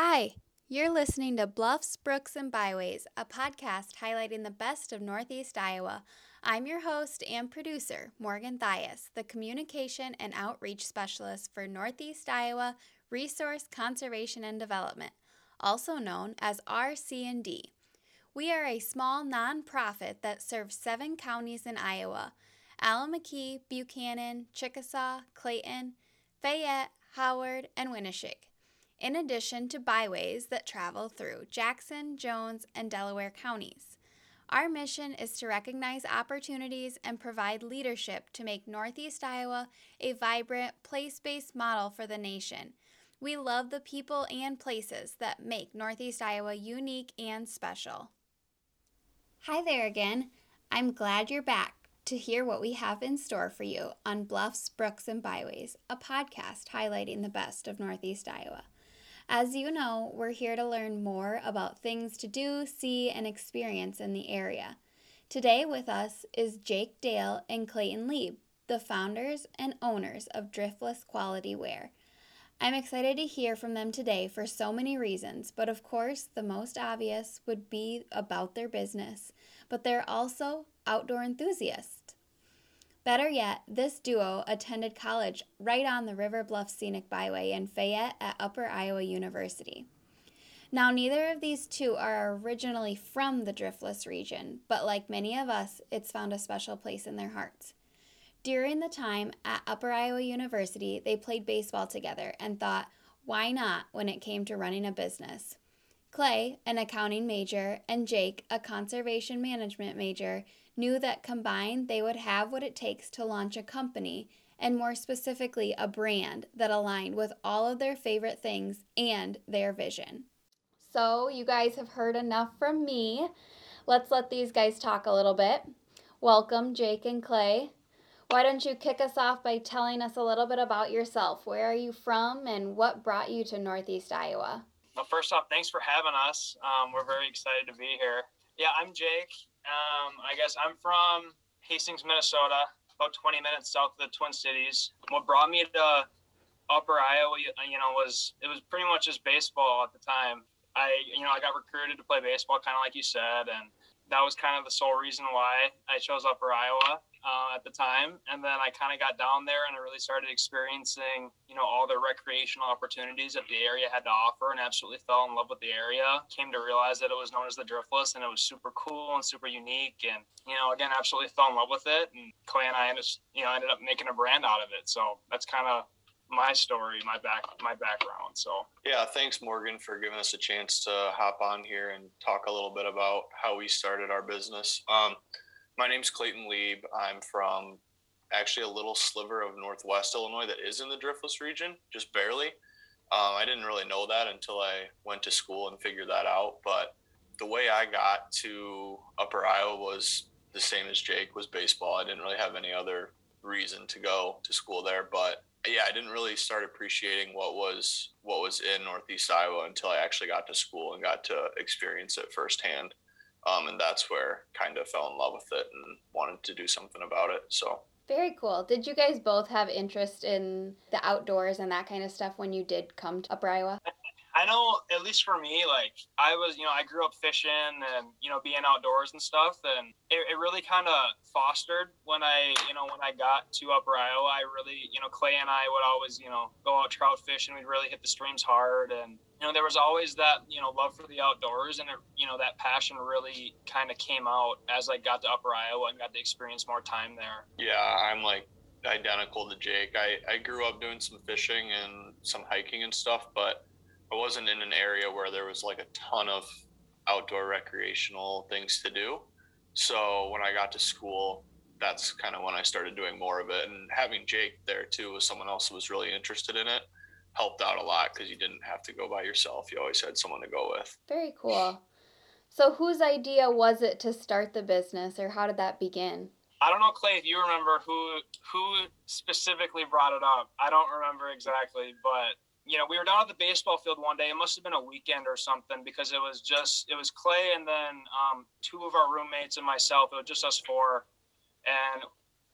Hi, you're listening to Bluffs, Brooks, and Byways, a podcast highlighting the best of Northeast Iowa. I'm your host and producer, Morgan Thias, the Communication and Outreach Specialist for Northeast Iowa Resource Conservation and Development, also known as RC&D. We are a small nonprofit that serves seven counties in Iowa Allamakee, Buchanan, Chickasaw, Clayton, Fayette, Howard, and Winneshiek in addition to byways that travel through Jackson, Jones, and Delaware counties. Our mission is to recognize opportunities and provide leadership to make Northeast Iowa a vibrant, place based model for the nation. We love the people and places that make Northeast Iowa unique and special. Hi there again. I'm glad you're back to hear what we have in store for you on Bluffs, Brooks, and Byways, a podcast highlighting the best of Northeast Iowa. As you know, we're here to learn more about things to do, see, and experience in the area. Today with us is Jake Dale and Clayton Lieb, the founders and owners of Driftless Quality Wear. I'm excited to hear from them today for so many reasons, but of course, the most obvious would be about their business. But they're also outdoor enthusiasts. Better yet, this duo attended college right on the River Bluff Scenic Byway in Fayette at Upper Iowa University. Now, neither of these two are originally from the Driftless region, but like many of us, it's found a special place in their hearts. During the time at Upper Iowa University, they played baseball together and thought, why not when it came to running a business? Clay, an accounting major, and Jake, a conservation management major, knew that combined they would have what it takes to launch a company and more specifically a brand that aligned with all of their favorite things and their vision. So, you guys have heard enough from me. Let's let these guys talk a little bit. Welcome, Jake and Clay. Why don't you kick us off by telling us a little bit about yourself? Where are you from and what brought you to Northeast Iowa? Well, first off, thanks for having us. Um, we're very excited to be here. Yeah, I'm Jake. Um, I guess I'm from Hastings, Minnesota, about 20 minutes south of the Twin Cities. What brought me to Upper Iowa, you know, was it was pretty much just baseball at the time. I, you know, I got recruited to play baseball, kind of like you said, and that was kind of the sole reason why I chose Upper Iowa uh, at the time. And then I kind of got down there and I really started experiencing, you know, all the recreational opportunities that the area had to offer and absolutely fell in love with the area. Came to realize that it was known as the Driftless and it was super cool and super unique. And, you know, again, absolutely fell in love with it. And Clay and I, just, you know, ended up making a brand out of it. So that's kind of my story, my back, my background. So yeah, thanks Morgan for giving us a chance to hop on here and talk a little bit about how we started our business. Um, my name's Clayton Lieb. I'm from actually a little sliver of Northwest Illinois that is in the Driftless region, just barely. Um, I didn't really know that until I went to school and figured that out. But the way I got to Upper Iowa was the same as Jake was baseball. I didn't really have any other reason to go to school there, but yeah, I didn't really start appreciating what was what was in Northeast Iowa until I actually got to school and got to experience it firsthand. Um, and that's where kind of fell in love with it and wanted to do something about it. So very cool. Did you guys both have interest in the outdoors and that kind of stuff when you did come to Upper Iowa? I know, at least for me, like I was, you know, I grew up fishing and you know being outdoors and stuff, and it, it really kind of fostered when I, you know, when I got to Upper Iowa. I really, you know, Clay and I would always, you know, go out trout fishing. We'd really hit the streams hard, and you know, there was always that, you know, love for the outdoors, and it, you know, that passion really kind of came out as I got to Upper Iowa and got to experience more time there. Yeah, I'm like identical to Jake. I, I grew up doing some fishing and some hiking and stuff, but I wasn't in an area where there was like a ton of outdoor recreational things to do. So when I got to school, that's kind of when I started doing more of it. And having Jake there too was someone else who was really interested in it helped out a lot because you didn't have to go by yourself. You always had someone to go with. Very cool. So, whose idea was it to start the business, or how did that begin? I don't know, Clay, if you remember who who specifically brought it up. I don't remember exactly, but you know, we were down at the baseball field one day. It must have been a weekend or something because it was just it was Clay and then um, two of our roommates and myself. It was just us four, and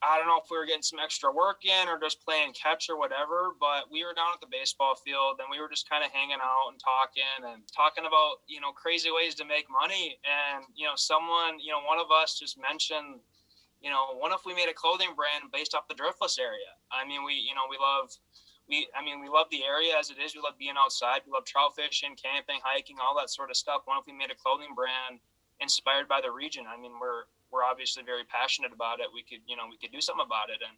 I don't know if we were getting some extra work in or just playing catch or whatever, but we were down at the baseball field and we were just kind of hanging out and talking and talking about, you know, crazy ways to make money. And, you know, someone, you know, one of us just mentioned, you know, what if we made a clothing brand based off the Driftless area? I mean, we, you know, we love, we, I mean, we love the area as it is. We love being outside. We love trout fishing, camping, hiking, all that sort of stuff. What if we made a clothing brand inspired by the region? I mean, we're, we're obviously very passionate about it. We could, you know, we could do something about it. And,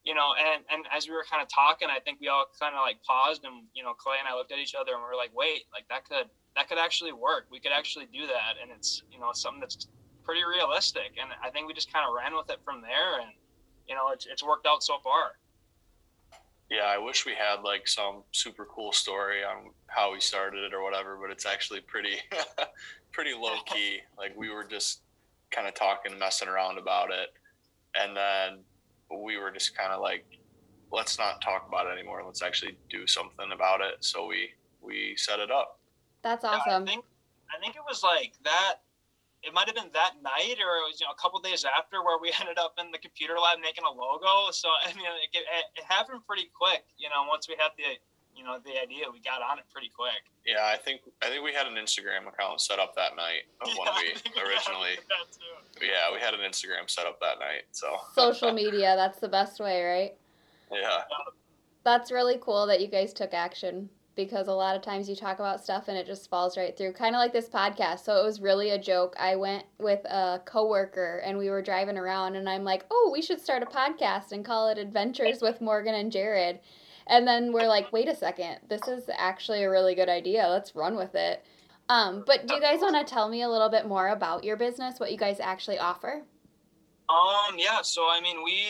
you know, and, and as we were kind of talking, I think we all kind of like paused and, you know, Clay and I looked at each other and we were like, wait, like that could, that could actually work. We could actually do that. And it's, you know, something that's pretty realistic. And I think we just kind of ran with it from there. And, you know, it's, it's worked out so far. Yeah, I wish we had like some super cool story on how we started it or whatever, but it's actually pretty, pretty low key. Like we were just kind of talking, messing around about it, and then we were just kind of like, let's not talk about it anymore. Let's actually do something about it. So we we set it up. That's awesome. Yeah, I think I think it was like that. It might have been that night, or it was you know a couple days after, where we ended up in the computer lab making a logo. So I mean, it, it, it happened pretty quick. You know, once we had the you know the idea we got on it pretty quick. Yeah i think i think we had an instagram account set up that night yeah, when we originally yeah we had an instagram set up that night so. Social media that's the best way right? Yeah. That's really cool that you guys took action because a lot of times you talk about stuff and it just falls right through kind of like this podcast so it was really a joke i went with a coworker and we were driving around and i'm like oh we should start a podcast and call it adventures with morgan and jared and then we're like, wait a second, this is actually a really good idea. Let's run with it. Um, but do you guys want to tell me a little bit more about your business, what you guys actually offer? Um, yeah. So I mean, we,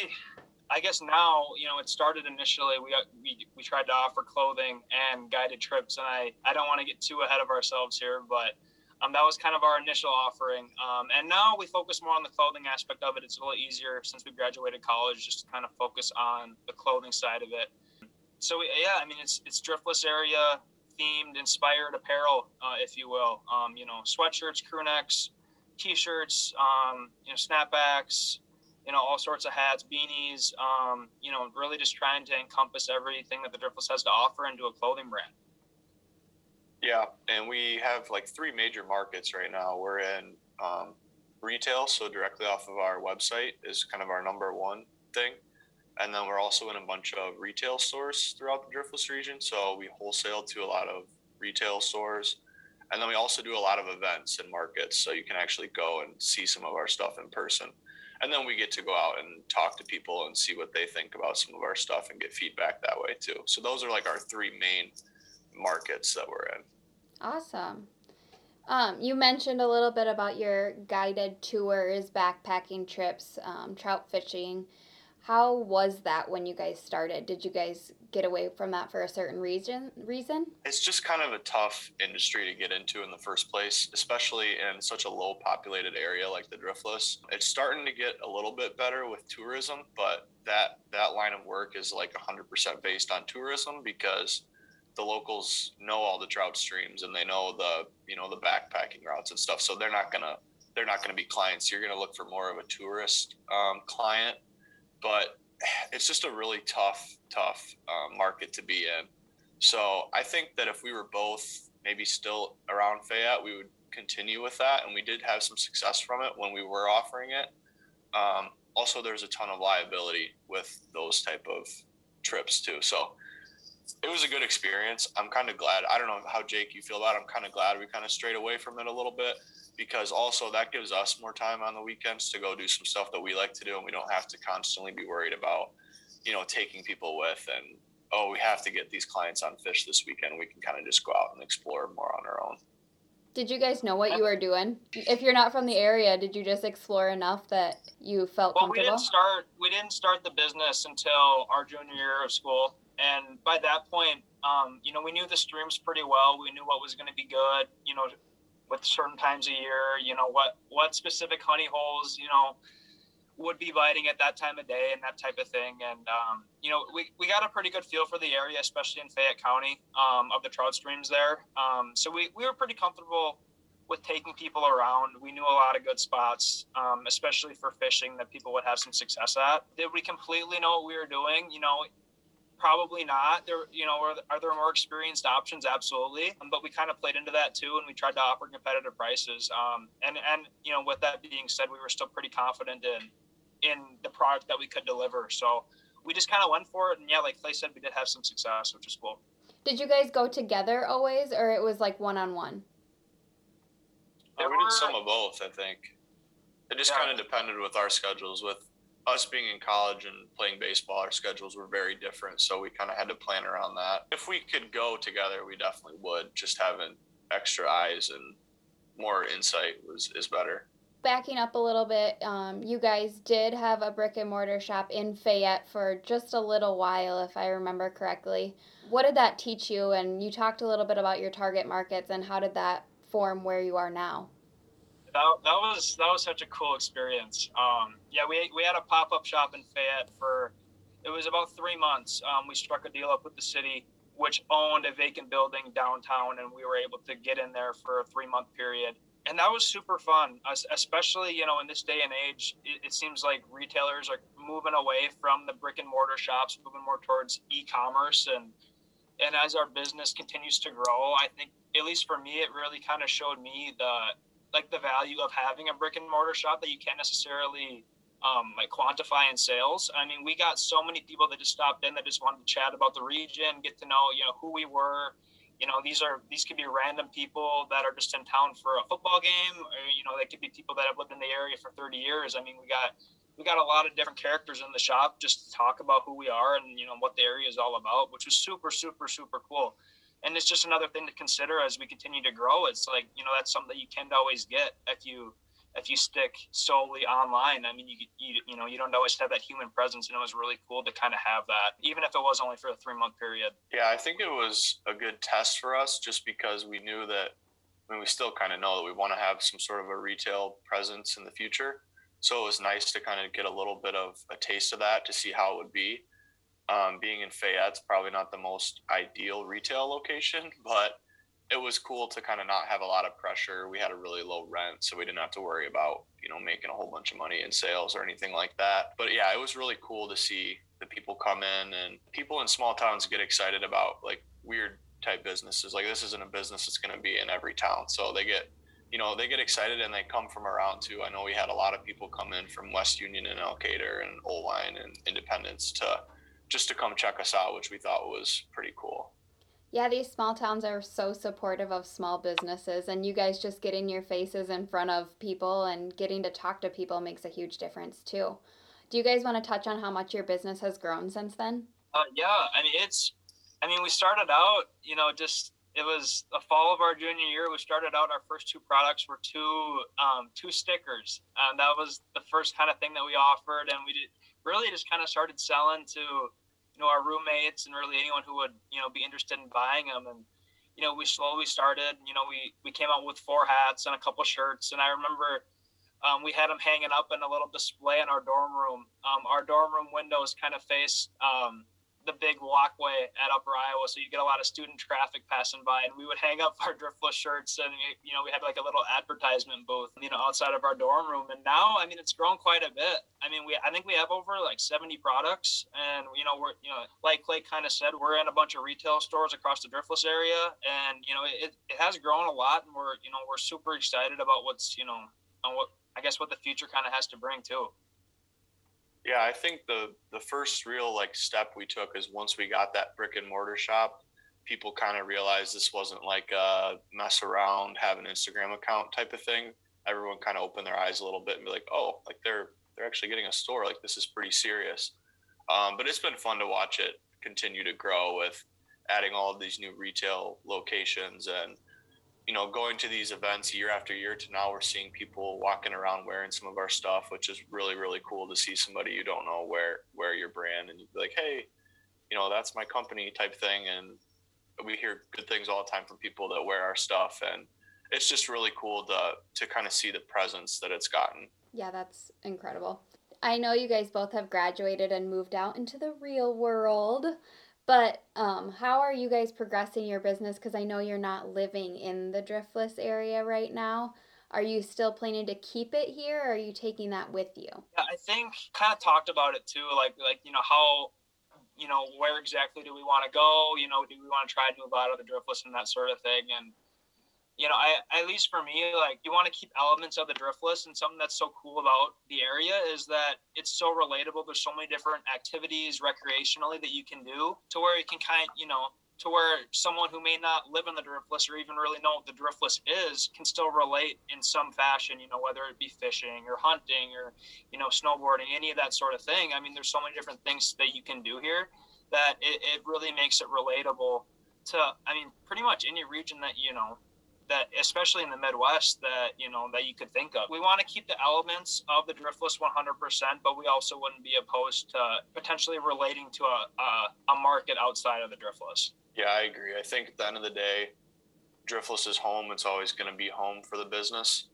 I guess now, you know, it started initially. We we we tried to offer clothing and guided trips, and I I don't want to get too ahead of ourselves here, but. Um, that was kind of our initial offering. Um, and now we focus more on the clothing aspect of it. It's a little easier since we graduated college, just to kind of focus on the clothing side of it so yeah, I mean it's it's driftless area themed, inspired apparel, uh, if you will. Um, you know, sweatshirts, crew necks, t-shirts, um, you know, snapbacks, you know, all sorts of hats, beanies. Um, you know, really just trying to encompass everything that the Driftless has to offer into a clothing brand. Yeah, and we have like three major markets right now. We're in um, retail, so directly off of our website is kind of our number one thing and then we're also in a bunch of retail stores throughout the Driftless region. So we wholesale to a lot of retail stores, and then we also do a lot of events and markets. So you can actually go and see some of our stuff in person, and then we get to go out and talk to people and see what they think about some of our stuff and get feedback that way too. So those are like our three main markets that we're in. Awesome. Um, you mentioned a little bit about your guided tours, backpacking trips, um, trout fishing. How was that when you guys started? Did you guys get away from that for a certain reason? Reason? It's just kind of a tough industry to get into in the first place, especially in such a low populated area like the Driftless. It's starting to get a little bit better with tourism, but that that line of work is like 100% based on tourism because the locals know all the trout streams and they know the you know the backpacking routes and stuff. So they're not gonna they're not gonna be clients. You're gonna look for more of a tourist um, client but it's just a really tough, tough uh, market to be in. So I think that if we were both maybe still around Fayette, we would continue with that, and we did have some success from it when we were offering it. Um, also, there's a ton of liability with those type of trips too. So it was a good experience. I'm kind of glad. I don't know how Jake you feel about it. I'm kind of glad we kind of strayed away from it a little bit because also that gives us more time on the weekends to go do some stuff that we like to do and we don't have to constantly be worried about you know taking people with and oh we have to get these clients on fish this weekend we can kind of just go out and explore more on our own did you guys know what you were doing if you're not from the area did you just explore enough that you felt well, comfortable we didn't start we didn't start the business until our junior year of school and by that point um, you know we knew the streams pretty well we knew what was going to be good you know with certain times of year, you know, what, what specific honey holes, you know, would be biting at that time of day and that type of thing. And, um, you know, we, we got a pretty good feel for the area, especially in Fayette County, um, of the trout streams there. Um, so we, we were pretty comfortable with taking people around. We knew a lot of good spots, um, especially for fishing, that people would have some success at. Did we completely know what we were doing? You know, probably not. There, you know, are, are there more experienced options? Absolutely. Um, but we kind of played into that too, and we tried to offer competitive prices. Um, and and you know, with that being said, we were still pretty confident in in the product that we could deliver. So we just kind of went for it, and yeah, like Clay said, we did have some success, which is cool. Did you guys go together always, or it was like one on one? we did some of both, I think. It just yeah. kind of depended with our schedules. With us being in college and playing baseball, our schedules were very different, so we kind of had to plan around that. If we could go together, we definitely would. Just having extra eyes and more insight was is better. Backing up a little bit, um, you guys did have a brick and mortar shop in Fayette for just a little while, if I remember correctly. What did that teach you? And you talked a little bit about your target markets and how did that form where you are now? That, that was that was such a cool experience. Um, yeah, we we had a pop up shop in Fayette for it was about three months. Um, we struck a deal up with the city, which owned a vacant building downtown, and we were able to get in there for a three month period. And that was super fun, especially you know in this day and age. It, it seems like retailers are moving away from the brick and mortar shops, moving more towards e-commerce and and as our business continues to grow, I think at least for me, it really kind of showed me the like the value of having a brick and mortar shop that you can't necessarily um, like quantify in sales. I mean, we got so many people that just stopped in that just wanted to chat about the region, get to know you know who we were. You know, these are these could be random people that are just in town for a football game, or you know, they could be people that have lived in the area for 30 years. I mean, we got we got a lot of different characters in the shop just to talk about who we are and you know what the area is all about, which was super, super, super cool. And it's just another thing to consider as we continue to grow. It's like you know that's something that you can't always get if you if you stick solely online. I mean, you you you know you don't always have that human presence, and it was really cool to kind of have that, even if it was only for a three month period. Yeah, I think it was a good test for us, just because we knew that. I mean, we still kind of know that we want to have some sort of a retail presence in the future so it was nice to kind of get a little bit of a taste of that to see how it would be. Um, being in Fayette's probably not the most ideal retail location, but it was cool to kind of not have a lot of pressure. We had a really low rent, so we didn't have to worry about you know making a whole bunch of money in sales or anything like that. But yeah, it was really cool to see the people come in and people in small towns get excited about like weird type businesses. Like this isn't a business that's going to be in every town, so they get you know, they get excited and they come from around too. I know we had a lot of people come in from West Union and Elkader and Oelwein and Independence to just to come check us out, which we thought was pretty cool. Yeah, these small towns are so supportive of small businesses, and you guys just getting your faces in front of people and getting to talk to people makes a huge difference too. Do you guys want to touch on how much your business has grown since then? Uh, yeah, I mean it's, I mean we started out, you know, just it was the fall of our junior year. We started out our first two products were two um, two stickers, and that was the first kind of thing that we offered. And we did really just kind of started selling to you know our roommates and really anyone who would you know be interested in buying them. And you know we slowly started. You know we we came out with four hats and a couple shirts. And I remember um, we had them hanging up in a little display in our dorm room. Um, our dorm room windows kind of faced um, the big walkway at Upper Iowa, so you get a lot of student traffic passing by, and we would hang up our Driftless shirts, and you know we had like a little advertisement booth, you know, outside of our dorm room. And now, I mean, it's grown quite a bit. I mean, we I think we have over like 70 products, and you know we're you know like Clay kind of said, we're in a bunch of retail stores across the Driftless area, and you know it, it has grown a lot, and we're you know we're super excited about what's you know on what I guess what the future kind of has to bring too. Yeah, I think the the first real like step we took is once we got that brick and mortar shop, people kind of realized this wasn't like a mess around, have an Instagram account type of thing. Everyone kind of opened their eyes a little bit and be like, oh, like they're they're actually getting a store. Like this is pretty serious. Um, but it's been fun to watch it continue to grow with adding all these new retail locations and you know, going to these events year after year to now we're seeing people walking around wearing some of our stuff, which is really, really cool to see somebody you don't know wear wear your brand and you'd be like, hey, you know, that's my company type thing. And we hear good things all the time from people that wear our stuff and it's just really cool to to kind of see the presence that it's gotten. Yeah, that's incredible. I know you guys both have graduated and moved out into the real world. But um, how are you guys progressing your business? Because I know you're not living in the Driftless area right now. Are you still planning to keep it here, or are you taking that with you? Yeah, I think kind of talked about it too, like like you know how, you know where exactly do we want to go? You know, do we want to try to move out of the Driftless and that sort of thing? And you know, I at least for me, like you want to keep elements of the driftless, and something that's so cool about the area is that it's so relatable. There's so many different activities recreationally that you can do to where you can kind, you know, to where someone who may not live in the driftless or even really know what the driftless is can still relate in some fashion. You know, whether it be fishing or hunting or you know snowboarding, any of that sort of thing. I mean, there's so many different things that you can do here that it, it really makes it relatable to. I mean, pretty much any region that you know that especially in the midwest that you know that you could think of. We want to keep the elements of the driftless 100% but we also wouldn't be opposed to potentially relating to a, a, a market outside of the driftless. Yeah i agree. I think at the end of the day driftless is home. It's always going to be home for the business.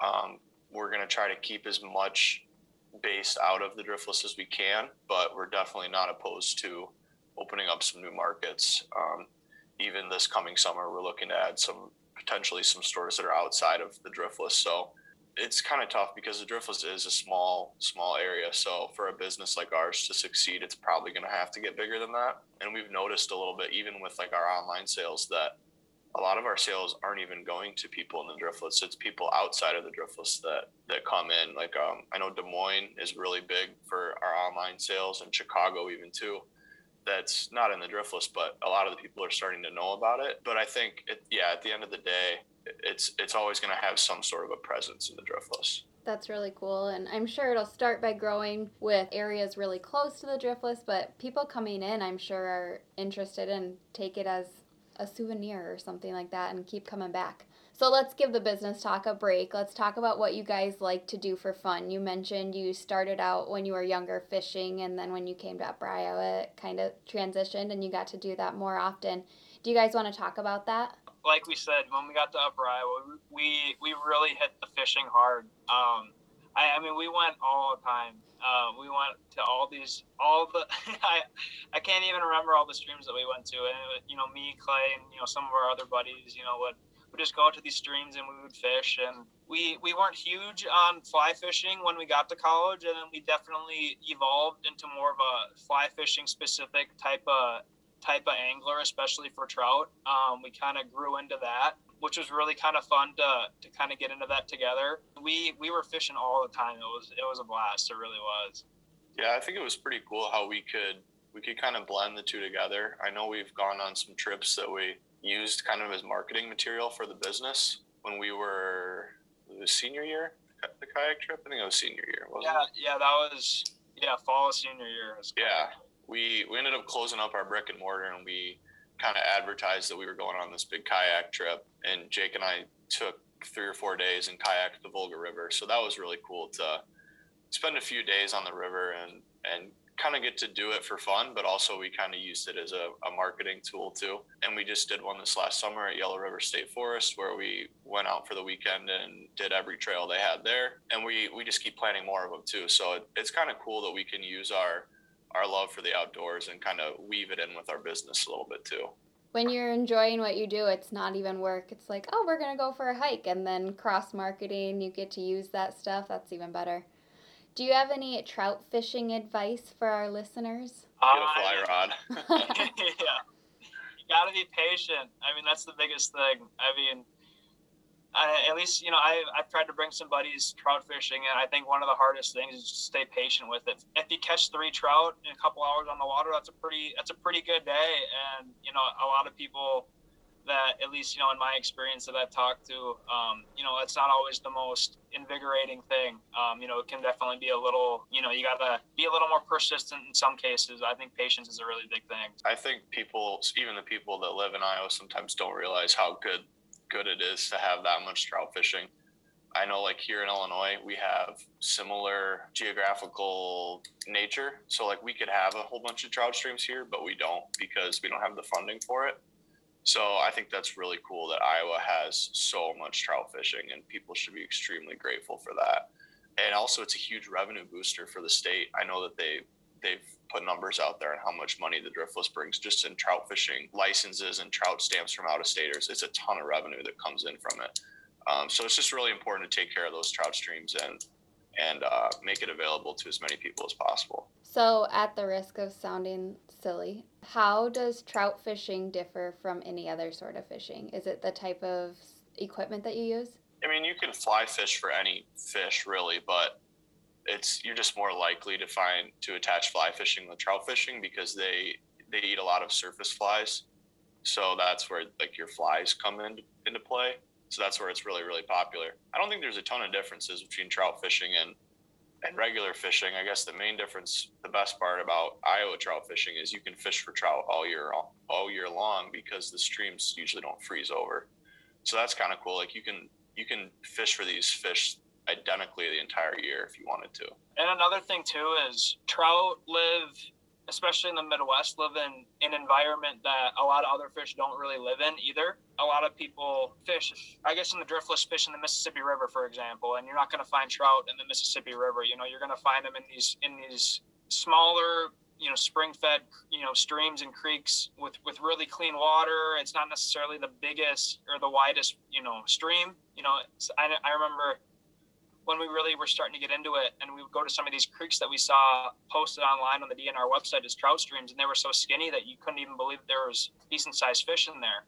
Um, we're going to try to keep as much based out of the driftless as we can but we're definitely not opposed to opening up some new markets. Um, even this coming summer we're looking to add some potentially some stores that are outside of the driftless. So it's kind of tough because the driftless is a small small area. So for a business like ours to succeed, it's probably going to have to get bigger than that. And we've noticed a little bit, even with like our online sales, that a lot of our sales aren't even going to people in the driftless. It's people outside of the driftless that that come in. Like um, I know Des Moines is really big for our online sales, and Chicago even too that's not in the driftless, but a lot of the people are starting to know about it. But I think, it, yeah, at the end of the day, it's it's always going to have some sort of a presence in the driftless. That's really cool, and I'm sure it'll start by growing with areas really close to the driftless. But people coming in, I'm sure, are interested and take it as a souvenir or something like that, and keep coming back. So let's give the business talk a break. Let's talk about what you guys like to do for fun. You mentioned you started out when you were younger fishing, and then when you came to Brio, it kind of transitioned and you got to do that more often. Do you guys want to talk about that? Like we said, when we got to Upper Iowa, we we really hit the fishing hard. Um, I, I mean, we went all the time. Uh, we went to all these, all the. I, I can't even remember all the streams that we went to, and you know, me, Clay, and you know, some of our other buddies, you know, would would just go out to these streams and we would fish. And we we weren't huge on fly fishing when we got to college, and then we definitely evolved into more of a fly fishing specific type of type of angler, especially for trout. Um, we kind of grew into that, which was really kind of fun to to kind of get into that together. We we were fishing all the time. It was it was a blast. It really was. Yeah, I think it was pretty cool how we could we could kind of blend the two together. I know we've gone on some trips that we used kind of as marketing material for the business when we were the senior year, the kayak trip. I think it was senior year. yeah, it? yeah, that was yeah, fall of senior year. Yeah, we we ended up closing up our brick and mortar, and we kind of advertised that we were going on this big kayak trip. And Jake and I took three or four days and kayaked the Volga River, so that was really cool to spend a few days on the river and and kind of get to do it for fun, but also we kind of used it as a, a, marketing tool too. And we just did one this last summer at Yellow River State Forest where we went out for the weekend and did every trail they had there. And we, we just keep planning more of them too. So it, it's kind of cool that we can use our, our love for the outdoors and kind of weave it in with our business a little bit too. When you're enjoying what you do, it's not even work. It's like, oh, we're going to go for a hike. And then cross marketing, you get to use that stuff. That's even better. Do you have any trout fishing advice for our listeners? Get a uh, fly rod. yeah, you got to be patient. I mean, that's the biggest thing. I mean, I, at least you know I I've tried to bring some buddies trout fishing, and I think one of the hardest things is to stay patient with it. If you catch three trout in a couple hours on the water, that's a pretty that's a pretty good day. And you know, a lot of people that at least you know in my experience that I've talked to, um, you know, it's not always the most invigorating thing. Um, you know, it can definitely be a little, you know, you gotta be a little more persistent in some cases. I think patience is a really big thing. I think people, even the people that live in Iowa, sometimes don't realize how good good it is to have that much trout fishing. I know, like here in Illinois, we have similar geographical nature. So, like, we could have a whole bunch of trout streams here, but we don't because we don't have the funding for it. So I think that's really cool that Iowa has so much trout fishing, and people should be extremely grateful for that. And also, it's a huge revenue booster for the state. I know that they they've put numbers out there on how much money the driftless brings just in trout fishing licenses and trout stamps from out of staters. It's a ton of revenue that comes in from it. Um, so it's just really important to take care of those trout streams and and uh, make it available to as many people as possible. So, at the risk of sounding silly, how does trout fishing differ from any other sort of fishing? Is it the type of equipment that you use? I mean, you can fly fish for any fish really, but it's you're just more likely to find to attach fly fishing with trout fishing because they they eat a lot of surface flies. So that's where like your flies come in, into play. So that's where it's really really popular. I don't think there's a ton of differences between trout fishing and and regular fishing. I guess the main difference, the best part about Iowa trout fishing is you can fish for trout all year all year long because the streams usually don't freeze over. So that's kind of cool. Like you can you can fish for these fish identically the entire year if you wanted to. And another thing too is trout live, especially in the Midwest, live in an environment that a lot of other fish don't really live in either. A lot of people fish, I guess, in the driftless fish in the Mississippi River, for example, and you're not going to find trout in the Mississippi River. You know, you're going to find them in these in these smaller you know spring fed you know streams and creeks with with really clean water it's not necessarily the biggest or the widest you know stream you know I, I remember when we really were starting to get into it and we would go to some of these creeks that we saw posted online on the DNR website as trout streams and they were so skinny that you couldn't even believe there was decent sized fish in there.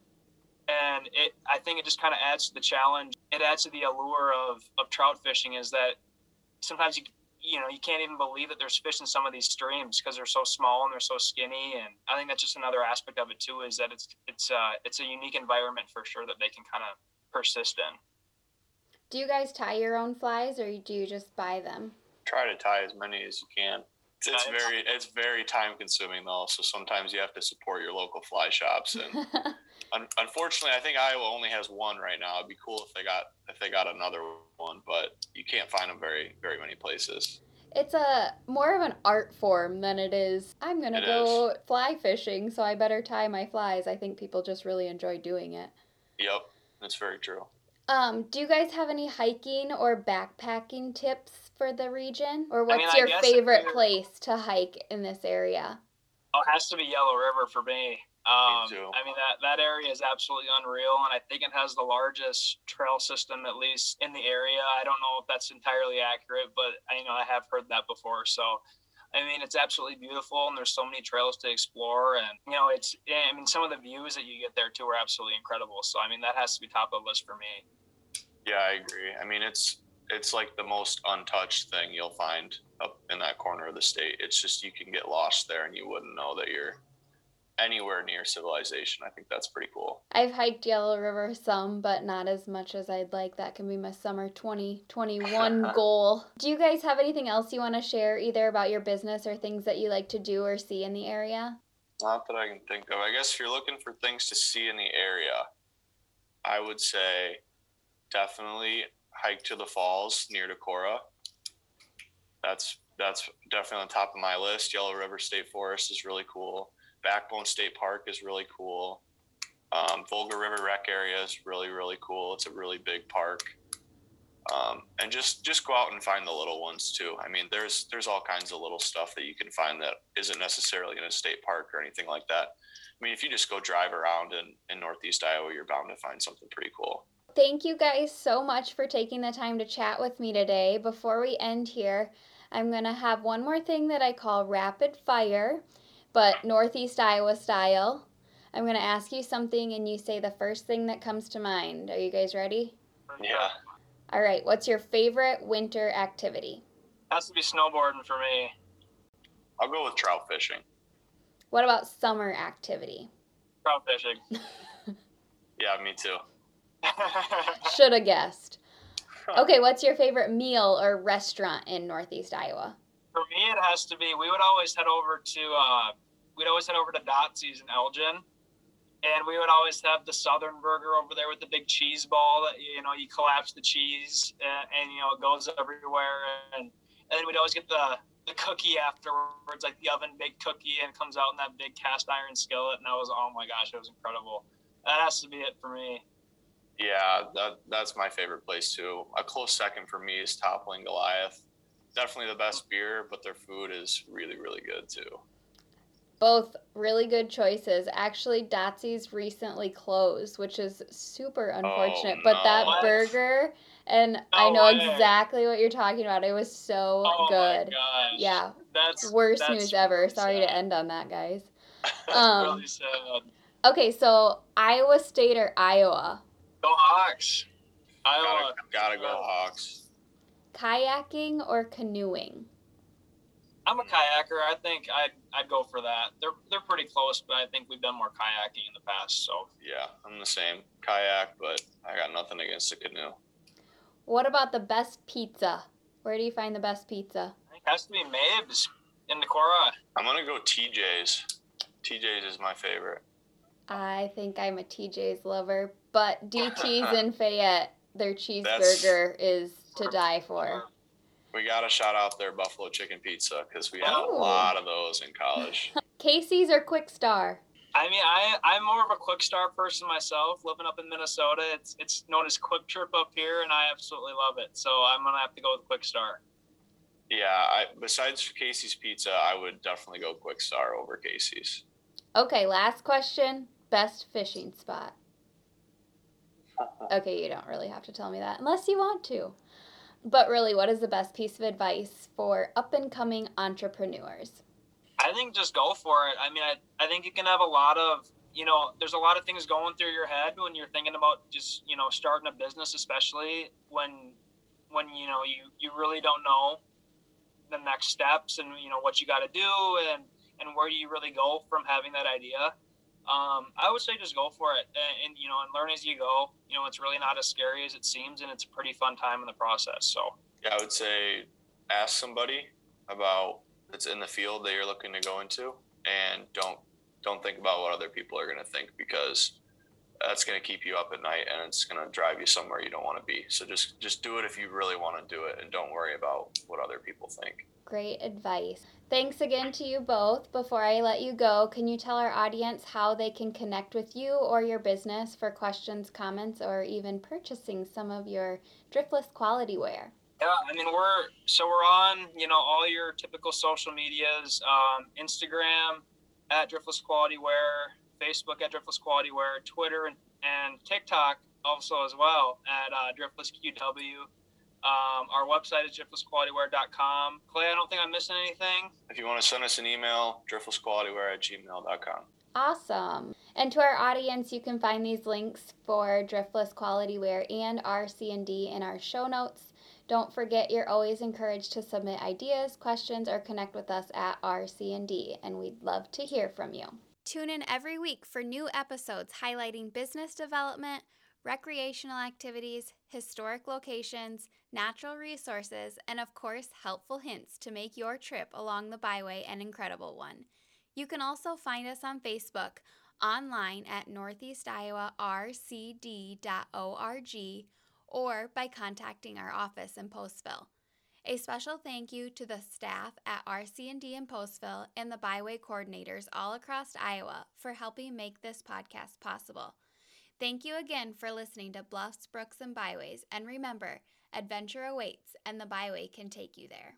And it, I think it just kind of adds to the challenge. It adds to the allure of, of trout fishing is that sometimes you, you know, you can't even believe that there's fish in some of these streams because they're so small and they're so skinny. And I think that's just another aspect of it too, is that it's, it's, uh, it's a unique environment for sure that they can kind of persist in. Do you guys tie your own flies or do you just buy them? Try to tie as many as you can. It's, it's very it's very time consuming though, so sometimes you have to support your local fly shops. And un- unfortunately, I think Iowa only has one right now. It'd be cool if they got if they got another one, but you can't find them very very many places. It's a more of an art form than it is. I'm gonna it go is. fly fishing, so I better tie my flies. I think people just really enjoy doing it. Yep, that's very true. Um, do you guys have any hiking or backpacking tips for the region? Or what's I mean, your favorite place to hike in this area? Oh, it has to be Yellow River for me. Um, me I mean that that area is absolutely unreal, and I think it has the largest trail system, at least in the area. I don't know if that's entirely accurate, but I you know I have heard that before. So, I mean, it's absolutely beautiful, and there's so many trails to explore, and you know, it's I mean, some of the views that you get there too are absolutely incredible. So, I mean, that has to be top of list for me. Yeah, I agree. I mean, it's it's like the most untouched thing you'll find up in that corner of the state. It's just you can get lost there and you wouldn't know that you're anywhere near civilization. I think that's pretty cool. I've hiked Yellow River some, but not as much as I'd like. That can be my summer 2021 goal. Do you guys have anything else you want to share, either about your business or things that you like to do or see in the area? Not that I can think of. I guess if you're looking for things to see in the area, I would say definitely hike to the falls near Decorah. That's that's definitely on top of my list. Yellow River State Forest is really cool. Backbone State Park is really cool. Um, Volga River Rec Area is really really cool. It's a really big park. Um, and just just go out and find the little ones too. I mean, there's there's all kinds of little stuff that you can find that isn't necessarily in a state park or anything like that. I mean, if you just go drive around in, in Northeast Iowa, you're bound to find something pretty cool. Thank you guys so much for taking the time to chat with me today. Before we end here, I'm going to have one more thing that I call rapid fire, but Northeast Iowa style. I'm going to ask you something and you say the first thing that comes to mind. Are you guys ready? Yeah. All right. What's your favorite winter activity? Has to be snowboarding for me. I'll go with trout fishing. What about summer activity? Trout fishing. yeah, me too. Should have guessed. Okay, what's your favorite meal or restaurant in Northeast Iowa? For me, it has to be. We would always head over to. Uh, we'd always head over to Dotzy's in Elgin, and we would always have the Southern Burger over there with the big cheese ball. That you know, you collapse the cheese, and, and you know it goes everywhere. And, and then we'd always get the the cookie afterwards, like the oven baked cookie, and it comes out in that big cast iron skillet. And that was oh my gosh, it was incredible. That has to be it for me. Yeah, that that's my favorite place too. A close second for me is Toppling Goliath. Definitely the best beer, but their food is really really good too. Both really good choices. Actually, Dotzy's recently closed, which is super unfortunate. Oh, but no. that What? burger, and I know way. exactly what you're talking about. It was so oh good. my gosh. Yeah, That's worst that's news ever. really Sorry to end on that, guys. That's Um, really sad. Okay, so Iowa State or Iowa? Go Hawks. Iowa. Gotta, gotta go Hawks. Kayaking or canoeing? I'm a kayaker. I think I'd I'd go for that. They're they're pretty close, but I think we've done more kayaking in the past. So Yeah, I'm the same. Kayak, but I got nothing against a canoe. What about the best pizza? Where do you find the best pizza? It has to be Mabes in Decorah. I'm gonna go TJ's. TJ's is my favorite. I think I'm a TJ's lover, but DT's in Fayette, their That's- cheeseburger is to die for. We gotta shout out their buffalo chicken pizza because we had Oh. a lot of those in college. Casey's or Kwik Star? I mean, I I'm more of a Kwik Star person myself. Living up in Minnesota, it's it's known as Kwik Trip up here, and I absolutely love it. So I'm gonna have to go with Kwik Star. yeah, I besides Casey's Pizza, I would definitely go Kwik Star over Casey's. Okay, last question. Best fishing spot. Okay, you don't really have to tell me that unless you want to. But really, what is the best piece of advice for up and coming entrepreneurs? I think just go for it. I mean, I, I think you can have a lot of, you know, there's a lot of things going through your head when you're thinking about just, you know, starting a business, especially when, when, you know, you, you really don't know the next steps and, you know, what you got to do and, and where do you really go from having that idea. Um, I would say just go for it and, and, you know, and learn as you go. You know, it's really not as scary as it seems and it's a pretty fun time in the process. So, Yeah, I would say ask somebody about that's in the field that you're looking to go into, and don't don't think about what other people are going to think because that's going to keep you up at night and it's going to drive you somewhere you don't want to be. So just just do it if you really want to do it, and don't worry about what other people think. Great advice. Thanks again to you both. Before I let you go, can you tell our audience how they can connect with you or your business for questions, comments, or even purchasing some of your driftless quality wear? Yeah, I mean we're so we're on you know all your typical social medias, um, Instagram at Driftless Quality Wear, Facebook at Driftless Quality Wear, Twitter and, and TikTok also as well at uh, Driftless QW. Um, our website is driftlessqualitywear.com. Clay, I don't think I'm missing anything. If you want to send us an email, driftlessqualitywear at gmail.com. Awesome. And to our audience, you can find these links for Driftless Quality Wear and RC&D in our show notes. Don't forget you're always encouraged to submit ideas, questions, or connect with us at RC&D, and we'd love to hear from you. Tune in every week for new episodes highlighting business development, recreational activities, historic locations, natural resources, and of course, helpful hints to make your trip along the byway an incredible one. You can also find us on Facebook, online at northeastiowarcd.org, or by contacting our office in Postville. A special thank you to the staff at RC&D in Postville and the byway coordinators all across Iowa for helping make this podcast possible. Thank you again for listening to Bluffs, Brooks, and Byways, and remember, adventure awaits and the byway can take you there.